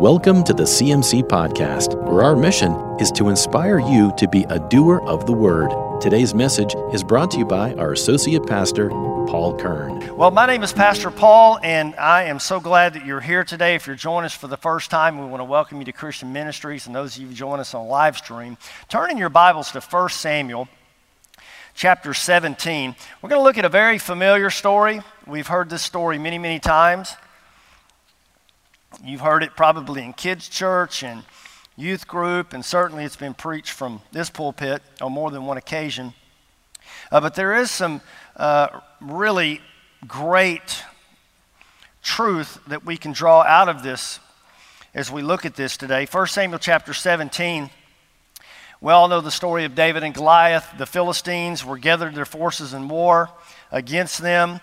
Welcome to the CMC Podcast, where our mission is to inspire you to be a doer of the word. Today's message is brought to you by our Associate Pastor, Paul Kern. Well, my name is Pastor Paul, and I am so glad that you're here today. If you're joining us for the first time, we want to welcome you to Christian Ministries, and those of you who join us on live stream. Turn in your Bibles to 1 Samuel chapter 17. We're going to look at a very familiar story. We've heard this story many, many times. You've heard it probably in kids' church and youth group, and certainly it's been preached from this pulpit on more than one occasion. Uh, but there is some uh, really great truth that we can draw out of this as we look at this today. 1 Samuel chapter 17. We all know the story of David and Goliath. The Philistines were gathered their forces in war against them.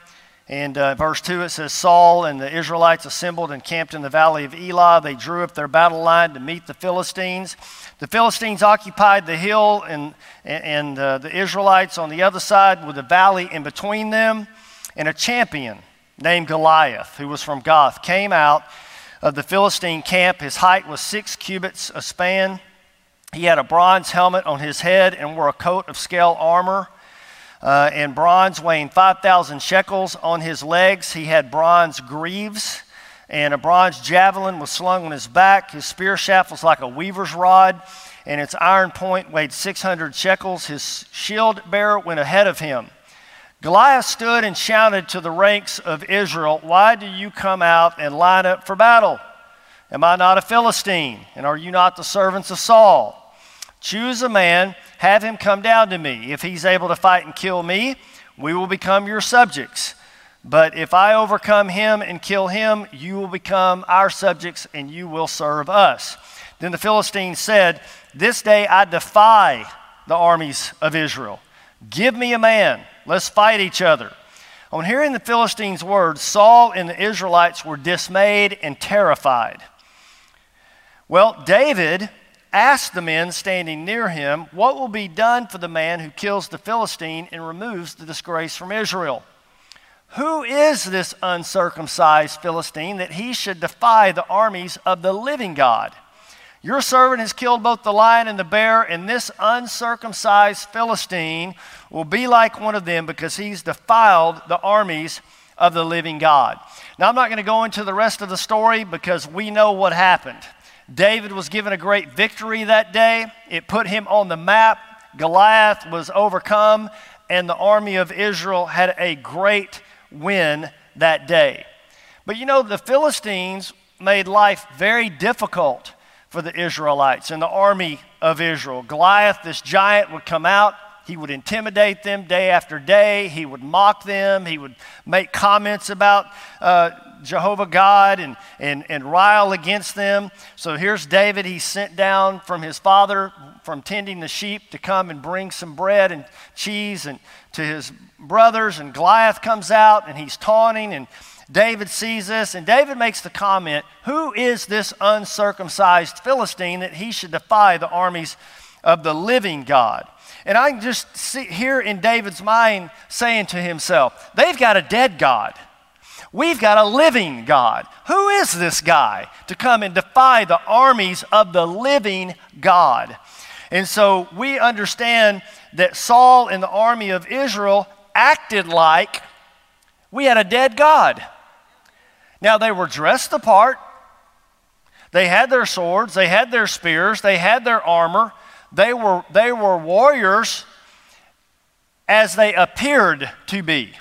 And uh, verse 2 it says, Saul and the Israelites assembled and camped in the valley of Elah. They drew up their battle line to meet the Philistines. The Philistines occupied the hill, and, and uh, the Israelites on the other side with a valley in between them. And a champion named Goliath, who was from Gath, came out of the Philistine camp. His height was six cubits a span. He had a bronze helmet on his head and wore a coat of scale armor uh, and bronze weighing 5,000 shekels on his legs. He had bronze greaves, and a bronze javelin was slung on his back. His spear shaft was like a weaver's rod, and its iron point weighed 600 shekels. His shield bearer went ahead of him. Goliath stood and shouted to the ranks of Israel, Why do you come out and line up for battle? Am I not a Philistine? And are you not the servants of Saul? Choose a man have him come down to me. If he's able to fight and kill me, we will become your subjects. But if I overcome him and kill him, you will become our subjects and you will serve us. Then the Philistines said, This day I defy the armies of Israel. Give me a man. Let's fight each other. On hearing the Philistines' words, Saul and the Israelites were dismayed and terrified. Well, David asked the men standing near him, What will be done for the man who kills the Philistine and removes the disgrace from Israel? Who is this uncircumcised Philistine that he should defy the armies of the living God? Your servant has killed both the lion and the bear, and this uncircumcised Philistine will be like one of them because he's defiled the armies of the living God. Now, I'm not going to go into the rest of the story because we know what happened. David was given a great victory that day. It put him on the map. Goliath was overcome, and the army of Israel had a great win that day. But you know, the Philistines made life very difficult for the Israelites and the army of Israel. Goliath, this giant, would come out. He would intimidate them day after day. He would mock them. He would make comments about uh, Jehovah God and, and, and rile against them. So here's David. He's sent down from his father from tending the sheep to come and bring some bread and cheese and to his brothers. And Goliath comes out and he's taunting and David sees this, and David makes the comment Who is this uncircumcised Philistine that he should defy the armies of the living God? And I can just see here in David's mind saying to himself, They've got a dead God. We've got a living God. Who is this guy to come and defy the armies of the living God? And so we understand that Saul and the army of Israel acted like we had a dead God. Now, they were dressed the part, they had their swords, they had their spears, they had their armor, they were, they were warriors as they appeared to be.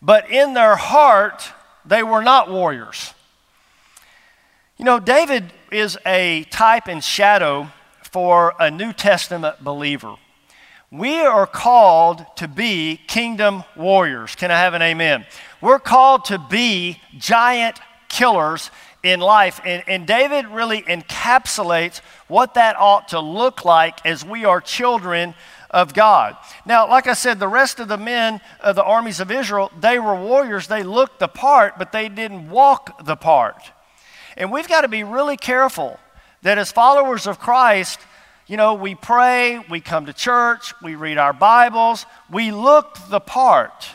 But in their heart, they were not warriors. You know, David is a type and shadow for a New Testament believer. We are called to be kingdom warriors. Can I have an amen? We're called to be giant killers in life. And, and David really encapsulates what that ought to look like as we are children of God. Now, like I said, the rest of the men of the armies of Israel, they were warriors. They looked the part, but they didn't walk the part. And we've got to be really careful that as followers of Christ, you know, we pray, we come to church, we read our Bibles, we look the part.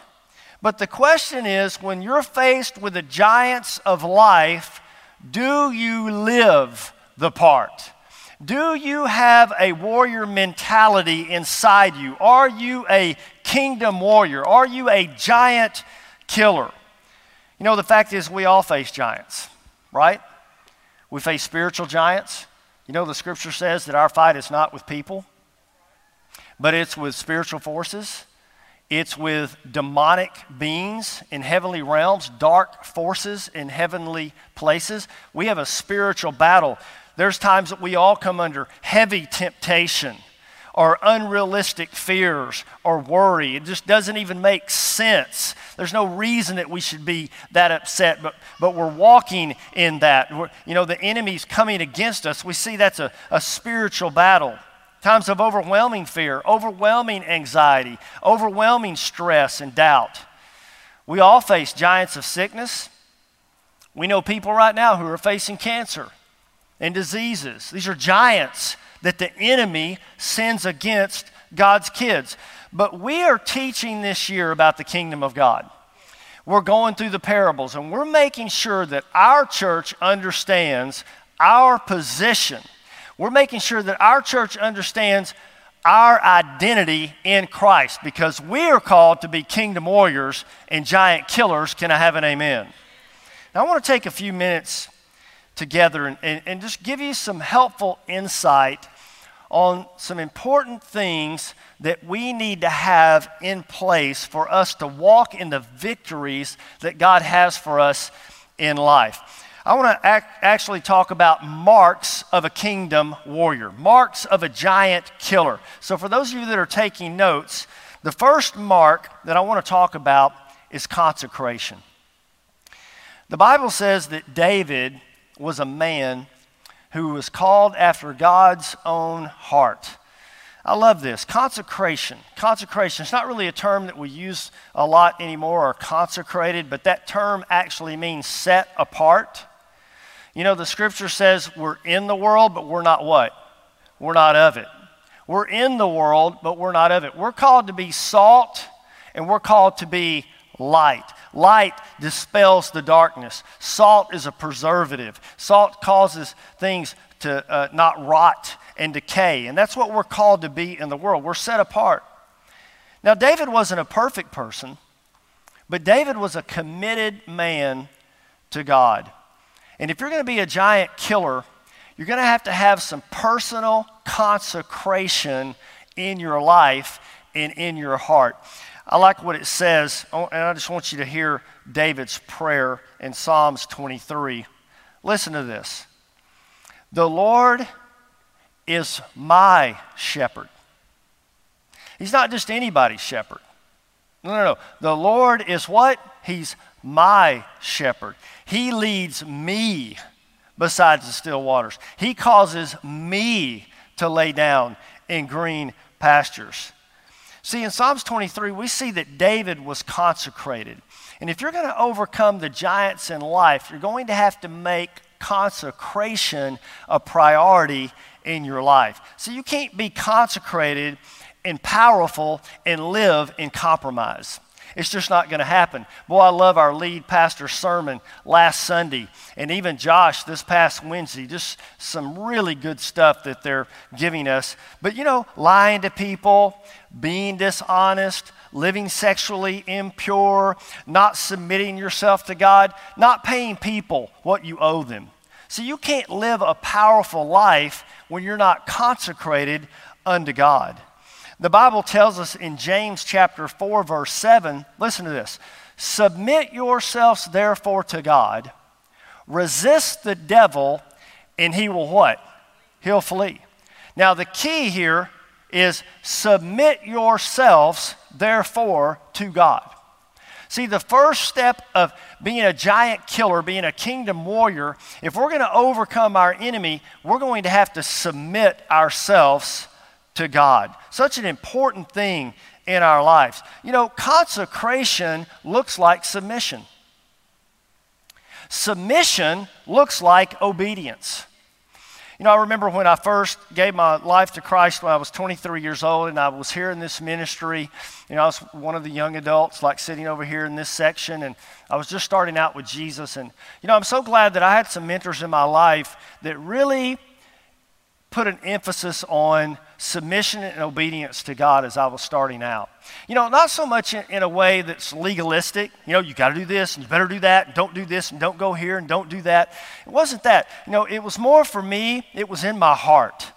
But the question is when you're faced with the giants of life, Do you live the part? Do you have a warrior mentality inside you? Are you a kingdom warrior? Are you a giant killer? You know, the fact is, we all face giants, right? We face spiritual giants. You know, the scripture says that our fight is not with people, but it's with spiritual forces. It's with demonic beings in heavenly realms, dark forces in heavenly places. We have a spiritual battle. There's times that we all come under heavy temptation or unrealistic fears or worry. It just doesn't even make sense. There's no reason that we should be that upset, but, but we're walking in that. We're, you know, the enemy's coming against us. We see that's a, a spiritual battle. Times of overwhelming fear, overwhelming anxiety, overwhelming stress and doubt. We all face giants of sickness. We know people right now who are facing cancer and diseases. These are giants that the enemy sends against God's kids. But we are teaching this year about the kingdom of God. We're going through the parables and we're making sure that our church understands our position. We're making sure that our church understands our identity in Christ because we are called to be kingdom warriors and giant killers. Can I have an amen? Now, I want to take a few minutes together and, and, and just give you some helpful insight on some important things that we need to have in place for us to walk in the victories that God has for us in life. I want to ac- actually talk about marks of a kingdom warrior, marks of a giant killer. So, for those of you that are taking notes, the first mark that I want to talk about is consecration. The Bible says that David was a man who was called after God's own heart. I love this. Consecration. Consecration. It's not really a term that we use a lot anymore or consecrated, but that term actually means set apart. You know, the scripture says we're in the world, but we're not what? We're not of it. We're in the world, but we're not of it. We're called to be salt and we're called to be light. Light dispels the darkness. Salt is a preservative. Salt causes things to uh, not rot and decay. And that's what we're called to be in the world. We're set apart. Now, David wasn't a perfect person, but David was a committed man to God. And if you're going to be a giant killer, you're going to have to have some personal consecration in your life and in your heart. I like what it says, oh, and I just want you to hear David's prayer in Psalms 23. Listen to this The Lord is my shepherd. He's not just anybody's shepherd. No, no, no. The Lord is what? He's my shepherd. He leads me beside the still waters. He causes me to lay down in green pastures. See, in Psalms 23, we see that David was consecrated. And if you're going to overcome the giants in life, you're going to have to make consecration a priority in your life. So you can't be consecrated and powerful and live in compromise. It's just not going to happen. Boy, I love our lead pastor's sermon last Sunday, and even Josh this past Wednesday. Just some really good stuff that they're giving us. But you know, lying to people, being dishonest, living sexually impure, not submitting yourself to God, not paying people what you owe them. So you can't live a powerful life when you're not consecrated unto God. The Bible tells us in James chapter 4, verse 7, listen to this. Submit yourselves therefore to God, resist the devil, and he will what? He'll flee. Now, the key here is submit yourselves therefore to God. See, the first step of being a giant killer, being a kingdom warrior, if we're going to overcome our enemy, we're going to have to submit ourselves to God. Such an important thing in our lives. You know, consecration looks like submission. Submission looks like obedience. You know, I remember when I first gave my life to Christ when I was 23 years old, and I was here in this ministry. You know, I was one of the young adults, like sitting over here in this section, and I was just starting out with Jesus. And, you know, I'm so glad that I had some mentors in my life that really put an emphasis on submission and obedience to God as I was starting out. You know, not so much in, in a way that's legalistic. You know, you got to do this and you better do that, and don't do this and don't go here and don't do that. It wasn't that. You know, it was more for me, it was in my heart.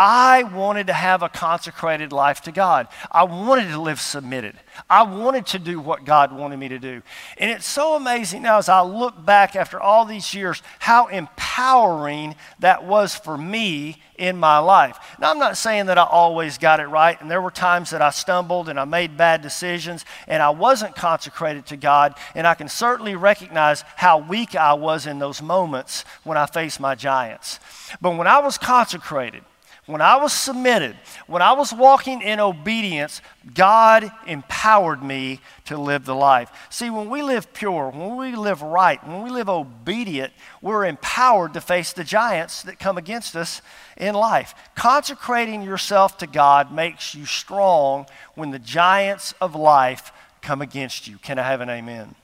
I wanted to have a consecrated life to God. I wanted to live submitted. I wanted to do what God wanted me to do. And it's so amazing now as I look back after all these years how empowering that was for me in my life. Now, I'm not saying that I always got it right, and there were times that I stumbled and I made bad decisions and I wasn't consecrated to God, and I can certainly recognize how weak I was in those moments when I faced my giants. But when I was consecrated, when I was submitted, when I was walking in obedience, God empowered me to live the life. See, when we live pure, when we live right, when we live obedient, we're empowered to face the giants that come against us in life. Consecrating yourself to God makes you strong when the giants of life come against you. Can I have an amen?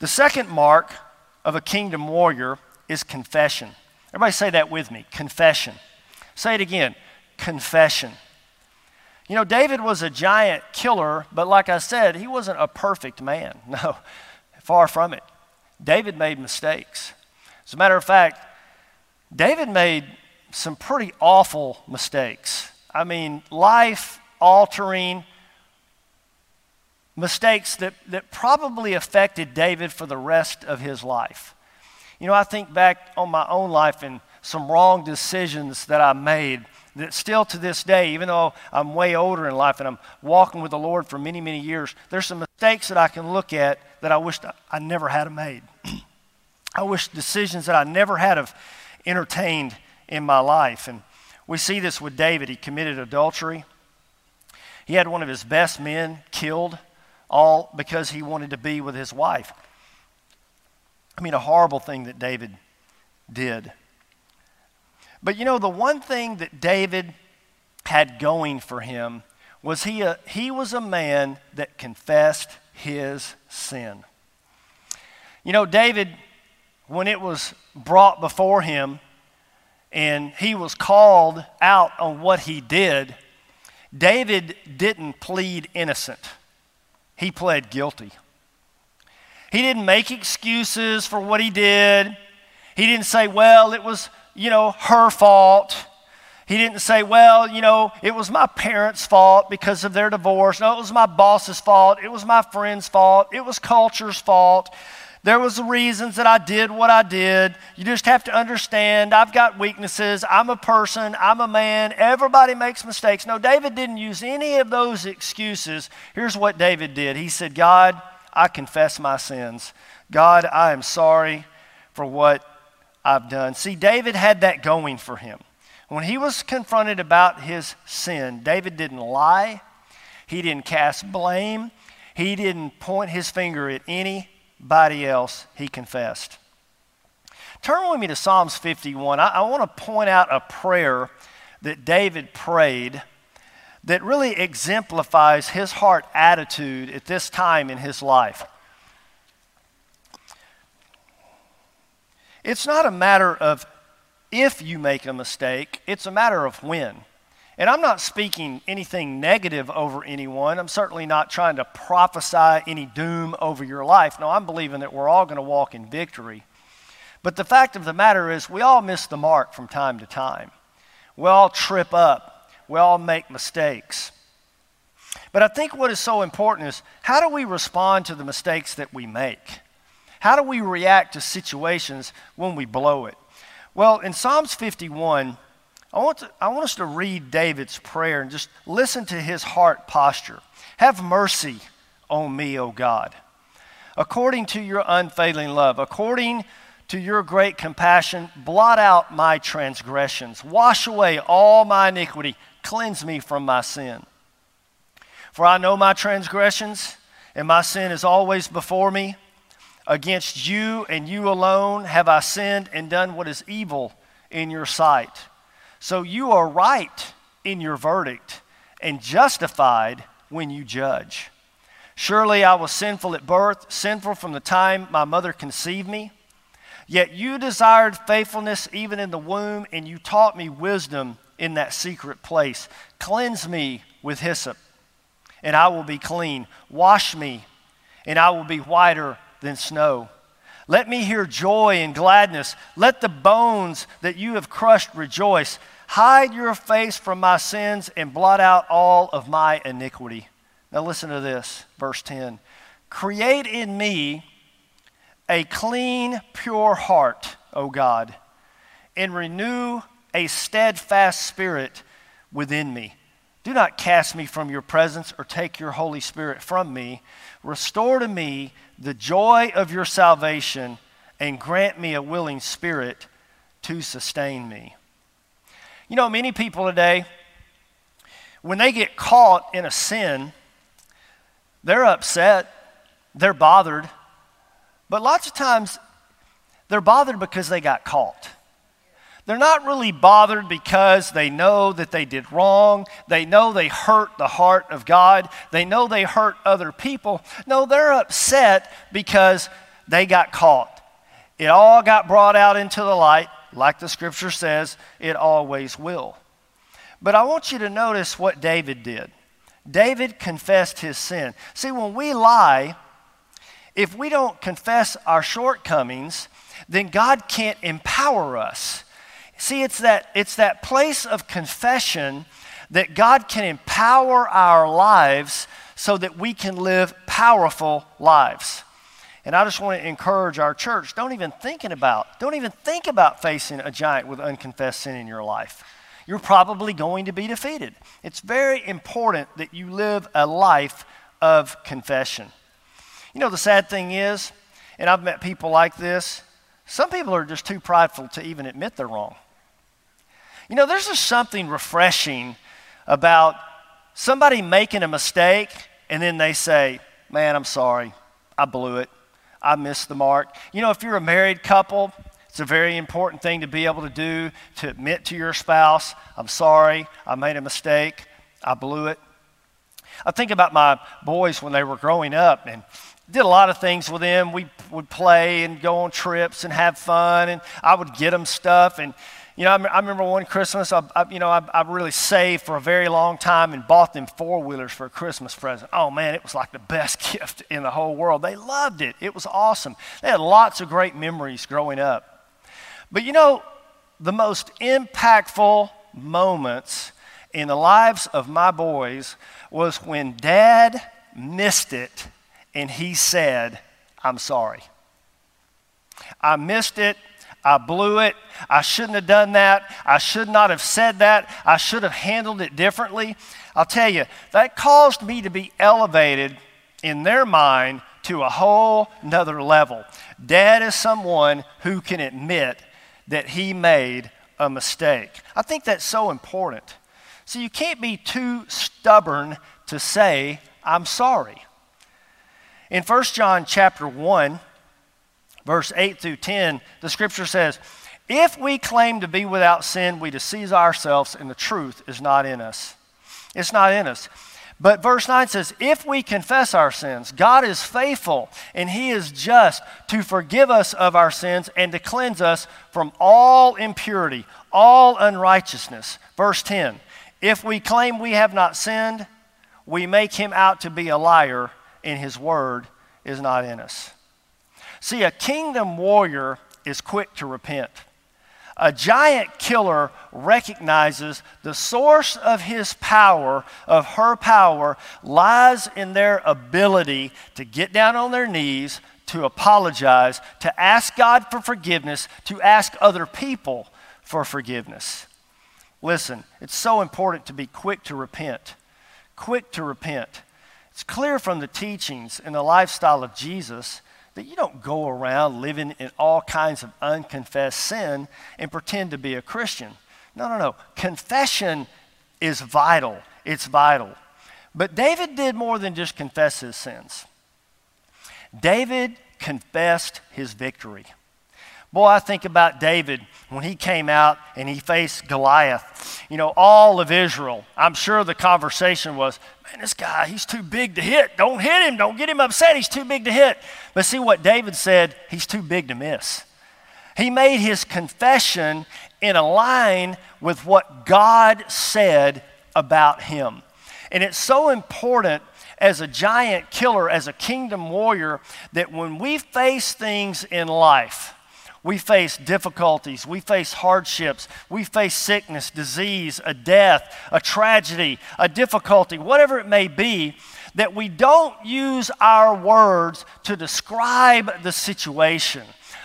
The second mark of a kingdom warrior is confession. Everybody say that with me confession. Say it again confession. You know, David was a giant killer, but like I said, he wasn't a perfect man. No, far from it. David made mistakes. As a matter of fact, David made some pretty awful mistakes. I mean, life altering mistakes that, that probably affected David for the rest of his life. You know, I think back on my own life and some wrong decisions that I made that still to this day, even though I'm way older in life and I'm walking with the Lord for many, many years, there's some mistakes that I can look at that I wish I never had made. I wish decisions that I never had have entertained in my life. And we see this with David. He committed adultery. He had one of his best men killed, all because he wanted to be with his wife. I mean, a horrible thing that David did. But you know, the one thing that David had going for him was he, a, he was a man that confessed his sin. You know, David, when it was brought before him and he was called out on what he did, David didn't plead innocent, he pled guilty. He didn't make excuses for what he did. He didn't say, well, it was you know, her fault. He didn't say, well, you know, it was my parents' fault because of their divorce. No, it was my boss's fault. It was my friend's fault. It was culture's fault. There was reasons that I did what I did. You just have to understand I've got weaknesses. I'm a person. I'm a man. Everybody makes mistakes. No, David didn't use any of those excuses. Here's what David did. He said, God, I confess my sins. God, I am sorry for what I've done. See, David had that going for him. When he was confronted about his sin, David didn't lie, he didn't cast blame, he didn't point his finger at anybody else. He confessed. Turn with me to Psalms 51. I, I want to point out a prayer that David prayed that really exemplifies his heart attitude at this time in his life. It's not a matter of if you make a mistake, it's a matter of when. And I'm not speaking anything negative over anyone. I'm certainly not trying to prophesy any doom over your life. No, I'm believing that we're all going to walk in victory. But the fact of the matter is, we all miss the mark from time to time. We all trip up. We all make mistakes. But I think what is so important is how do we respond to the mistakes that we make? How do we react to situations when we blow it? Well, in Psalms 51, I want, to, I want us to read David's prayer and just listen to his heart posture. Have mercy on me, O God, according to your unfailing love, according to your great compassion, blot out my transgressions, wash away all my iniquity, cleanse me from my sin. For I know my transgressions, and my sin is always before me. Against you and you alone have I sinned and done what is evil in your sight. So you are right in your verdict and justified when you judge. Surely I was sinful at birth, sinful from the time my mother conceived me. Yet you desired faithfulness even in the womb, and you taught me wisdom in that secret place. Cleanse me with hyssop, and I will be clean. Wash me, and I will be whiter than snow. Let me hear joy and gladness. Let the bones that you have crushed rejoice. Hide your face from my sins and blot out all of my iniquity. Now, listen to this, verse 10. Create in me a clean, pure heart, O God, and renew a steadfast spirit within me. Do not cast me from your presence or take your Holy Spirit from me. Restore to me the joy of your salvation and grant me a willing spirit to sustain me. You know, many people today, when they get caught in a sin, they're upset, they're bothered, but lots of times they're bothered because they got caught. They're not really bothered because they know that they did wrong. They know they hurt the heart of God. They know they hurt other people. No, they're upset because they got caught. It all got brought out into the light, like the scripture says, it always will. But I want you to notice what David did. David confessed his sin. See, when we lie, if we don't confess our shortcomings, then God can't empower us. See, it's that, it's that place of confession that God can empower our lives so that we can live powerful lives. And I just want to encourage our church don't even thinking about don't even think about facing a giant with unconfessed sin in your life. You're probably going to be defeated. It's very important that you live a life of confession. You know the sad thing is, and I've met people like this, some people are just too prideful to even admit they're wrong. You know, there's just something refreshing about somebody making a mistake and then they say, Man, I'm sorry. I blew it. I missed the mark. You know, if you're a married couple, it's a very important thing to be able to do to admit to your spouse, I'm sorry. I made a mistake. I blew it. I think about my boys when they were growing up and did a lot of things with them. We would play and go on trips and have fun, and I would get them stuff. And you know, I, I remember one Christmas, I, I you know, I, I, really saved for a very long time and bought them four wheelers for a Christmas present. Oh man, it was like the best gift in the whole world. They loved it. It was awesome. They had lots of great memories growing up. But you know, the most impactful moments in the lives of my boys was when dad missed it and he said, I'm sorry. I missed it. I blew it. I shouldn't have done that. I should not have said that. I should have handled it differently. I'll tell you, that caused me to be elevated in their mind to a whole nother level. Dad is someone who can admit that he made a mistake. I think that's so important. So you can't be too stubborn to say, I'm sorry. In 1 John chapter 1, verse 8 through 10, the scripture says, If we claim to be without sin, we deceive ourselves, and the truth is not in us. It's not in us. But verse 9 says, If we confess our sins, God is faithful and He is just to forgive us of our sins and to cleanse us from all impurity, all unrighteousness. Verse 10 If we claim we have not sinned, we make Him out to be a liar, and His word is not in us. See, a kingdom warrior is quick to repent. A giant killer recognizes the source of his power, of her power, lies in their ability to get down on their knees, to apologize, to ask God for forgiveness, to ask other people for forgiveness. Listen, it's so important to be quick to repent. Quick to repent. It's clear from the teachings and the lifestyle of Jesus that you don't go around living in all kinds of unconfessed sin and pretend to be a Christian. No, no, no. Confession is vital. It's vital. But David did more than just confess his sins. David confessed his victory. Boy, I think about David when he came out and he faced Goliath. You know, all of Israel, I'm sure the conversation was, man, this guy, he's too big to hit. Don't hit him. Don't get him upset. He's too big to hit. But see what David said? He's too big to miss. He made his confession in a line with what God said about him. And it's so important as a giant killer, as a kingdom warrior, that when we face things in life, we face difficulties, we face hardships, we face sickness, disease, a death, a tragedy, a difficulty, whatever it may be, that we don't use our words to describe the situation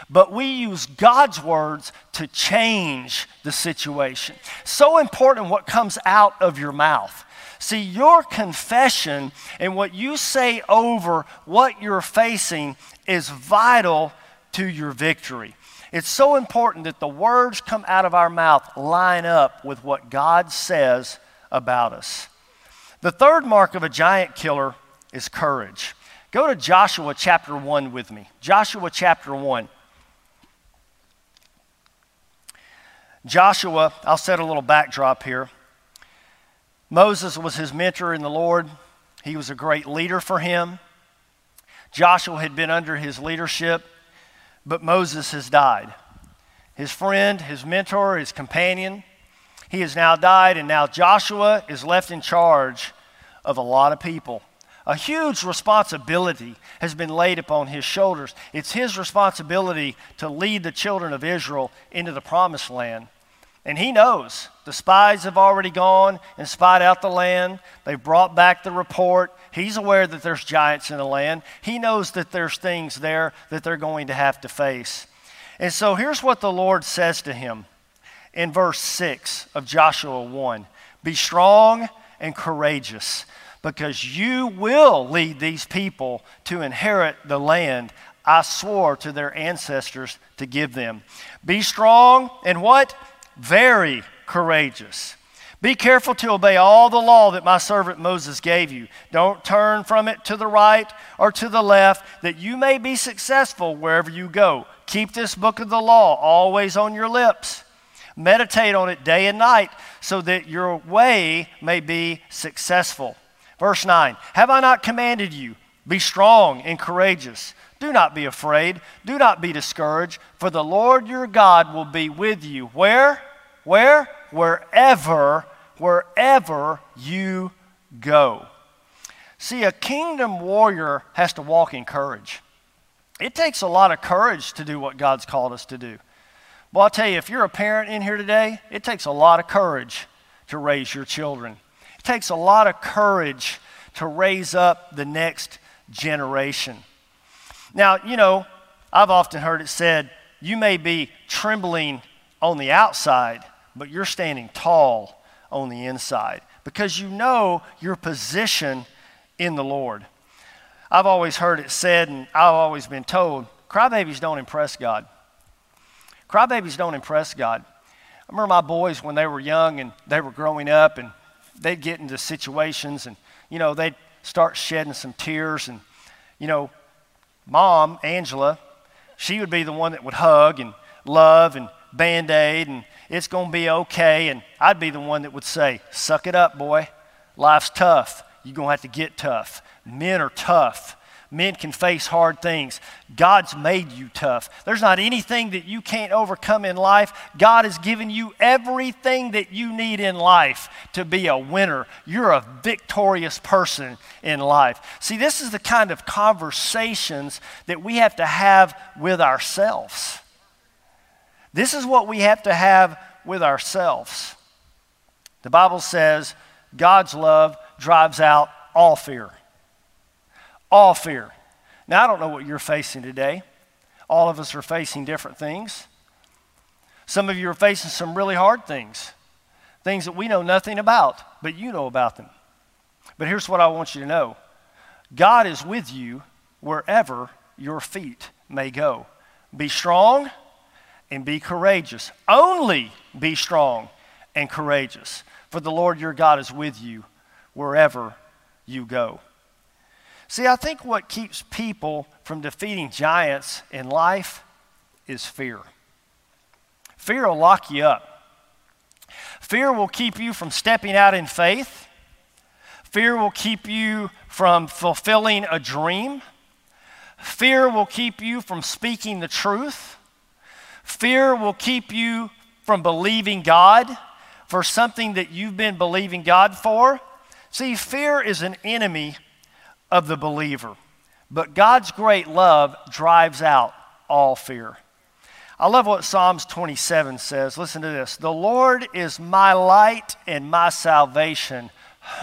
but we use God's words to change the situation. So important what comes out of your mouth. See, your confession and what you say over what you're facing is vital to your victory. It's so important that the words come out of our mouth line up with what God says about us. The third mark of a giant killer is courage. Go to Joshua chapter 1 with me. Joshua chapter 1. Joshua, I'll set a little backdrop here. Moses was his mentor in the Lord, he was a great leader for him. Joshua had been under his leadership, but Moses has died. His friend, his mentor, his companion, he has now died, and now Joshua is left in charge of a lot of people. A huge responsibility has been laid upon his shoulders. It's his responsibility to lead the children of Israel into the promised land. And he knows the spies have already gone and spied out the land. They've brought back the report. He's aware that there's giants in the land. He knows that there's things there that they're going to have to face. And so here's what the Lord says to him in verse 6 of Joshua 1 Be strong and courageous because you will lead these people to inherit the land I swore to their ancestors to give them. Be strong and what? Very courageous. Be careful to obey all the law that my servant Moses gave you. Don't turn from it to the right or to the left, that you may be successful wherever you go. Keep this book of the law always on your lips. Meditate on it day and night, so that your way may be successful. Verse 9 Have I not commanded you? Be strong and courageous. Do not be afraid. Do not be discouraged, for the Lord your God will be with you. Where? Where? Wherever, wherever you go. See, a kingdom warrior has to walk in courage. It takes a lot of courage to do what God's called us to do. Well, I'll tell you, if you're a parent in here today, it takes a lot of courage to raise your children. It takes a lot of courage to raise up the next generation. Now, you know, I've often heard it said, you may be trembling on the outside, but you're standing tall on the inside because you know your position in the Lord. I've always heard it said, and I've always been told, crybabies don't impress God. Crybabies don't impress God. I remember my boys when they were young and they were growing up and they'd get into situations and, you know, they'd start shedding some tears. And, you know, mom, Angela, she would be the one that would hug and love and band aid and it's going to be okay. And I'd be the one that would say, suck it up, boy. Life's tough. You're going to have to get tough. Men are tough. Men can face hard things. God's made you tough. There's not anything that you can't overcome in life. God has given you everything that you need in life to be a winner. You're a victorious person in life. See, this is the kind of conversations that we have to have with ourselves. This is what we have to have with ourselves. The Bible says God's love drives out all fear all fear. Now, I don't know what you're facing today. All of us are facing different things. Some of you are facing some really hard things, things that we know nothing about, but you know about them. But here's what I want you to know God is with you wherever your feet may go. Be strong and be courageous. Only be strong and courageous, for the Lord your God is with you wherever you go. See, I think what keeps people from defeating giants in life is fear. Fear will lock you up. Fear will keep you from stepping out in faith. Fear will keep you from fulfilling a dream. Fear will keep you from speaking the truth. Fear will keep you from believing God for something that you've been believing God for. See, fear is an enemy of the believer, but God's great love drives out all fear. I love what Psalms 27 says. Listen to this The Lord is my light and my salvation.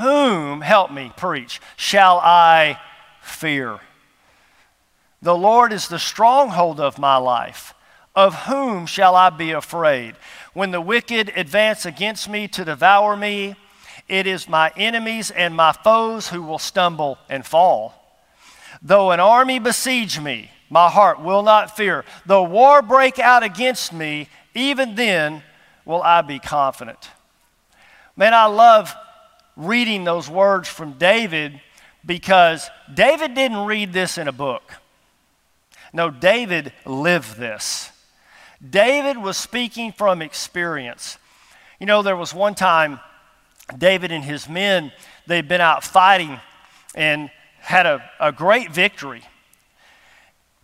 Whom, help me preach, shall I fear? The Lord is the stronghold of my life. Of whom shall I be afraid? When the wicked advance against me to devour me, it is my enemies and my foes who will stumble and fall. Though an army besiege me, my heart will not fear. Though war break out against me, even then will I be confident. Man, I love reading those words from David because David didn't read this in a book. No, David lived this. David was speaking from experience. You know, there was one time David and his men, they'd been out fighting and had a, a great victory.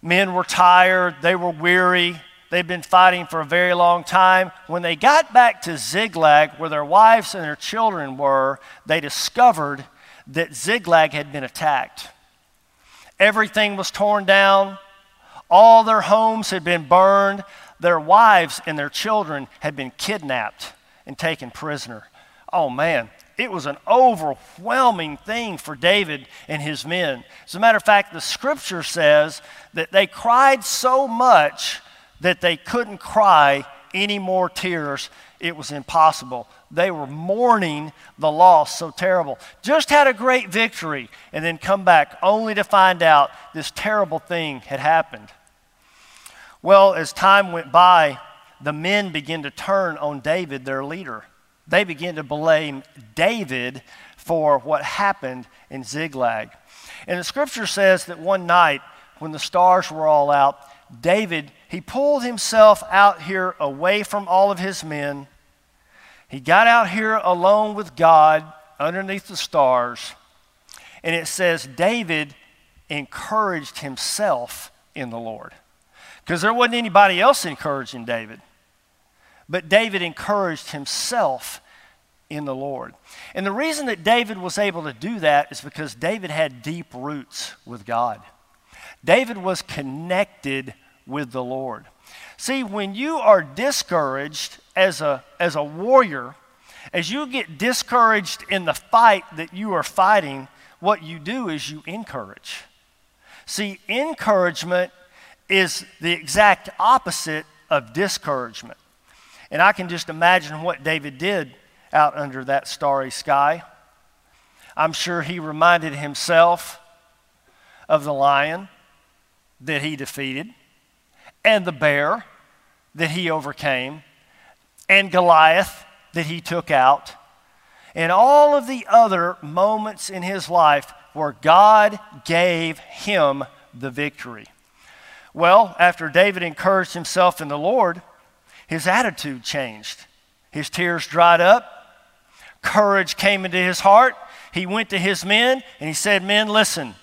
Men were tired, they were weary, they'd been fighting for a very long time. When they got back to Ziklag, where their wives and their children were, they discovered that Ziklag had been attacked. Everything was torn down, all their homes had been burned, their wives and their children had been kidnapped and taken prisoner. Oh man, it was an overwhelming thing for David and his men. As a matter of fact, the scripture says that they cried so much that they couldn't cry any more tears. It was impossible. They were mourning the loss so terrible. Just had a great victory and then come back only to find out this terrible thing had happened. Well, as time went by, the men began to turn on David, their leader. They began to blame David for what happened in Ziklag. And the scripture says that one night, when the stars were all out, David, he pulled himself out here away from all of his men. He got out here alone with God underneath the stars. And it says David encouraged himself in the Lord. Because there wasn't anybody else encouraging David. But David encouraged himself in the Lord. And the reason that David was able to do that is because David had deep roots with God. David was connected with the Lord. See, when you are discouraged as a, as a warrior, as you get discouraged in the fight that you are fighting, what you do is you encourage. See, encouragement is the exact opposite of discouragement. And I can just imagine what David did out under that starry sky. I'm sure he reminded himself of the lion that he defeated, and the bear that he overcame, and Goliath that he took out, and all of the other moments in his life where God gave him the victory. Well, after David encouraged himself in the Lord, his attitude changed. His tears dried up, courage came into his heart. He went to his men and he said, Men, listen,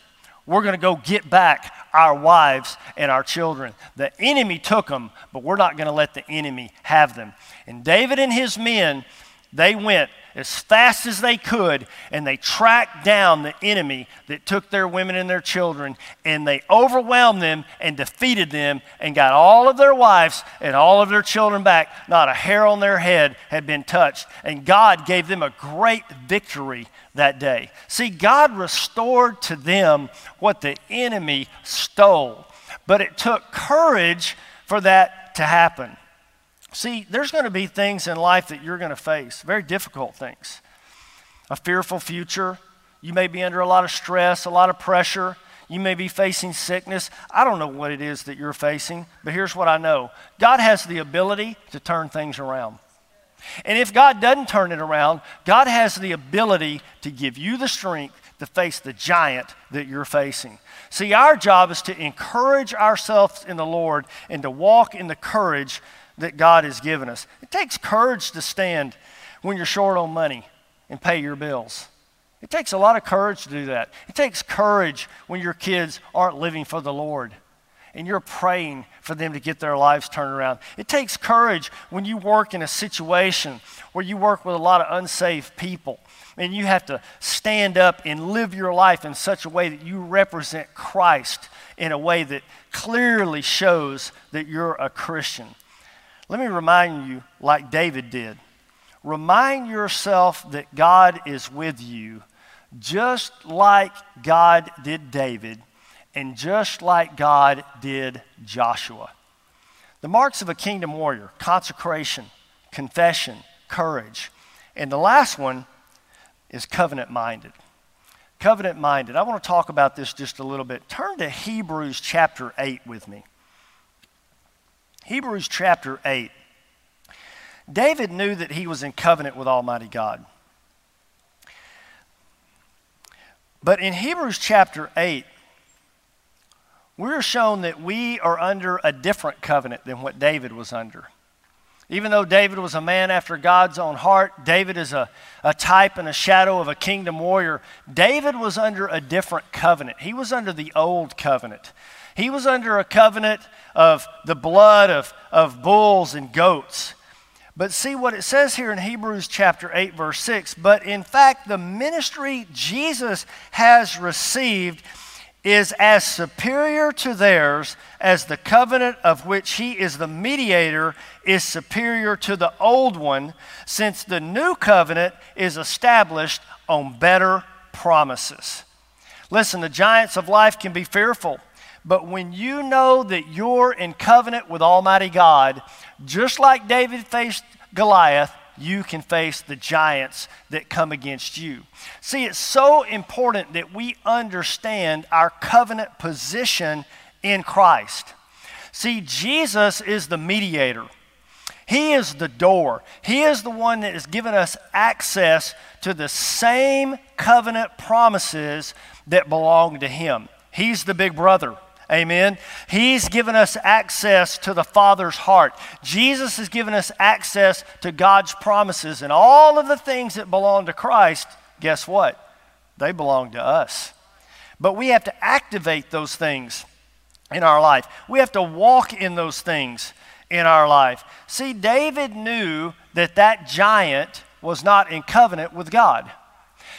we're going to go get back our wives and our children. The enemy took them, but we're not going to let the enemy have them. And David and his men, they went as fast as they could and they tracked down the enemy that took their women and their children and they overwhelmed them and defeated them and got all of their wives and all of their children back. Not a hair on their head had been touched. And God gave them a great victory that day. See, God restored to them what the enemy stole, but it took courage for that to happen. See, there's going to be things in life that you're going to face, very difficult things. A fearful future. You may be under a lot of stress, a lot of pressure. You may be facing sickness. I don't know what it is that you're facing, but here's what I know God has the ability to turn things around. And if God doesn't turn it around, God has the ability to give you the strength to face the giant that you're facing. See, our job is to encourage ourselves in the Lord and to walk in the courage that God has given us. It takes courage to stand when you're short on money and pay your bills. It takes a lot of courage to do that. It takes courage when your kids aren't living for the Lord and you're praying for them to get their lives turned around. It takes courage when you work in a situation where you work with a lot of unsafe people and you have to stand up and live your life in such a way that you represent Christ in a way that clearly shows that you're a Christian. Let me remind you, like David did, remind yourself that God is with you, just like God did David and just like God did Joshua. The marks of a kingdom warrior consecration, confession, courage. And the last one is covenant minded. Covenant minded. I want to talk about this just a little bit. Turn to Hebrews chapter 8 with me. Hebrews chapter 8. David knew that he was in covenant with Almighty God. But in Hebrews chapter 8, we're shown that we are under a different covenant than what David was under. Even though David was a man after God's own heart, David is a, a type and a shadow of a kingdom warrior. David was under a different covenant. He was under the old covenant. He was under a covenant of the blood of, of bulls and goats. But see what it says here in Hebrews chapter 8, verse 6. But in fact, the ministry Jesus has received is as superior to theirs as the covenant of which he is the mediator is superior to the old one, since the new covenant is established on better promises. Listen, the giants of life can be fearful, but when you know that you're in covenant with Almighty God, just like David faced Goliath, you can face the giants that come against you. See, it's so important that we understand our covenant position in Christ. See, Jesus is the mediator. He is the door. He is the one that has given us access to the same covenant promises that belong to Him. He's the big brother. Amen. He's given us access to the Father's heart. Jesus has given us access to God's promises. And all of the things that belong to Christ, guess what? They belong to us. But we have to activate those things in our life, we have to walk in those things in our life. See, David knew that that giant was not in covenant with God.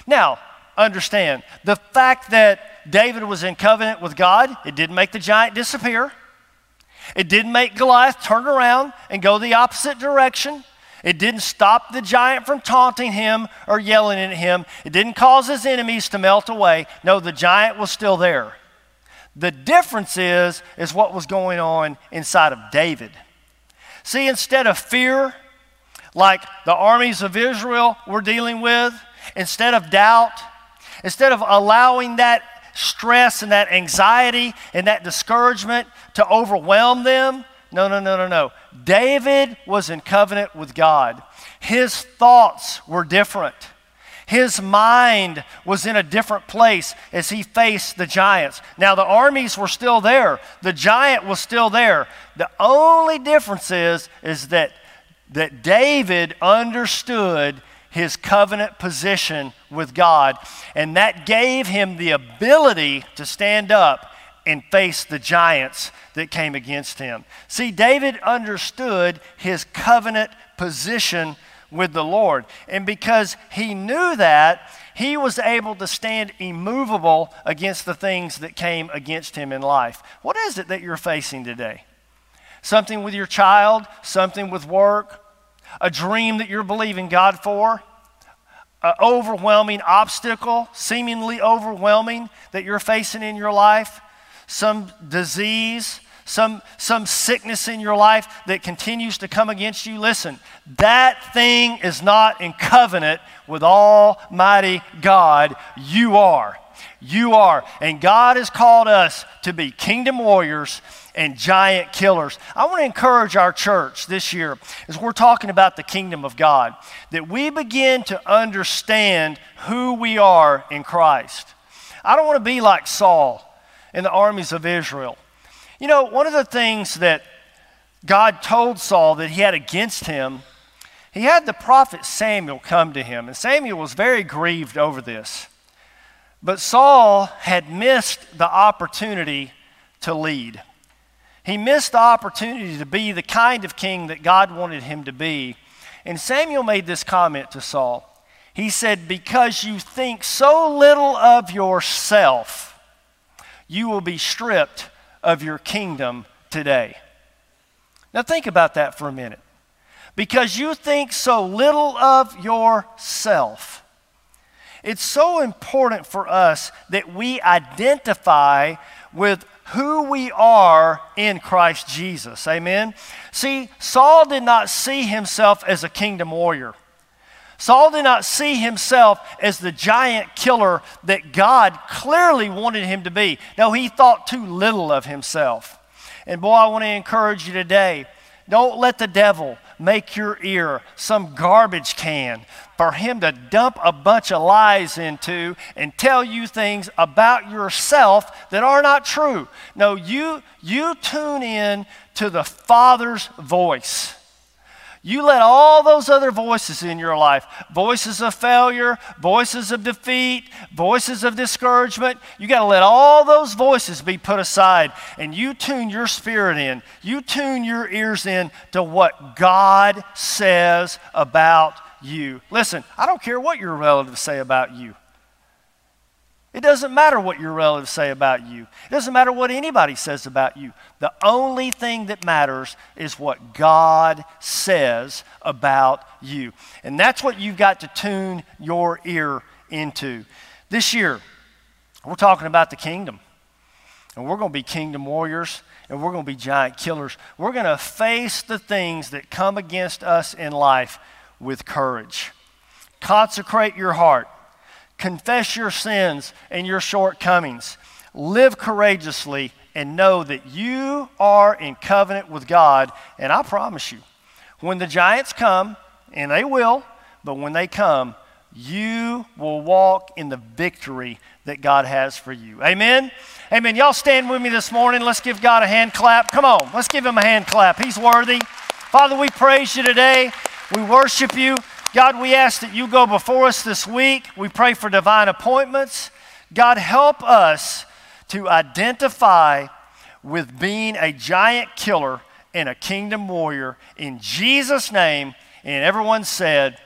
Now, understand the fact that David was in covenant with God, it didn't make the giant disappear. It didn't make Goliath turn around and go the opposite direction. It didn't stop the giant from taunting him or yelling at him. It didn't cause his enemies to melt away. No, the giant was still there. The difference is is what was going on inside of David. See, instead of fear, like the armies of Israel were dealing with, instead of doubt, instead of allowing that stress and that anxiety and that discouragement to overwhelm them. No, no, no, no, no. David was in covenant with God. His thoughts were different. His mind was in a different place as he faced the giants. Now, the armies were still there, the giant was still there. The only difference is, is that, that David understood his covenant position with God. And that gave him the ability to stand up and face the giants that came against him. See, David understood his covenant position with the Lord. And because he knew that, he was able to stand immovable against the things that came against him in life. What is it that you're facing today? Something with your child, something with work, a dream that you're believing God for, an overwhelming obstacle, seemingly overwhelming, that you're facing in your life, some disease, some, some sickness in your life that continues to come against you, listen, that thing is not in covenant with Almighty God. You are. You are. And God has called us to be kingdom warriors and giant killers. I want to encourage our church this year, as we're talking about the kingdom of God, that we begin to understand who we are in Christ. I don't want to be like Saul in the armies of Israel. You know, one of the things that God told Saul that he had against him, he had the prophet Samuel come to him, and Samuel was very grieved over this. But Saul had missed the opportunity to lead. He missed the opportunity to be the kind of king that God wanted him to be. And Samuel made this comment to Saul. He said, Because you think so little of yourself, you will be stripped of your kingdom today. Now, think about that for a minute. Because you think so little of yourself. It's so important for us that we identify with who we are in Christ Jesus. Amen? See, Saul did not see himself as a kingdom warrior. Saul did not see himself as the giant killer that God clearly wanted him to be. No, he thought too little of himself. And boy, I want to encourage you today don't let the devil make your ear some garbage can for him to dump a bunch of lies into and tell you things about yourself that are not true. No, you, you tune in to the Father's voice. You let all those other voices in your life voices of failure, voices of defeat, voices of discouragement you got to let all those voices be put aside and you tune your spirit in. You tune your ears in to what God says about you. Listen, I don't care what your relatives say about you. It doesn't matter what your relatives say about you. It doesn't matter what anybody says about you. The only thing that matters is what God says about you. And that's what you've got to tune your ear into. This year, we're talking about the kingdom. And we're going to be kingdom warriors and we're going to be giant killers. We're going to face the things that come against us in life with courage. Consecrate your heart confess your sins and your shortcomings, live courageously, and know that you are in covenant with God. And I promise you, when the giants come, and they will, but when they come, you will walk in the victory that God has for you. Amen? Amen. Y'all stand with me this morning. Let's give God a hand clap. Come on, let's give him a hand clap. He's worthy. Father, we praise you today. We worship you. God, we ask that you go before us this week. We pray for divine appointments. God, help us to identify with being a giant killer and a kingdom warrior. In Jesus' name, and everyone said,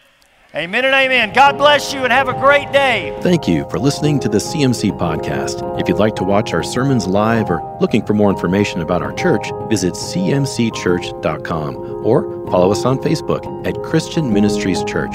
Amen and amen. God bless you and have a great day. Thank you for listening to the CMC podcast. If you'd like to watch our sermons live or looking for more information about our church, visit cmcchurch.com or follow us on Facebook at Christian Ministries Church.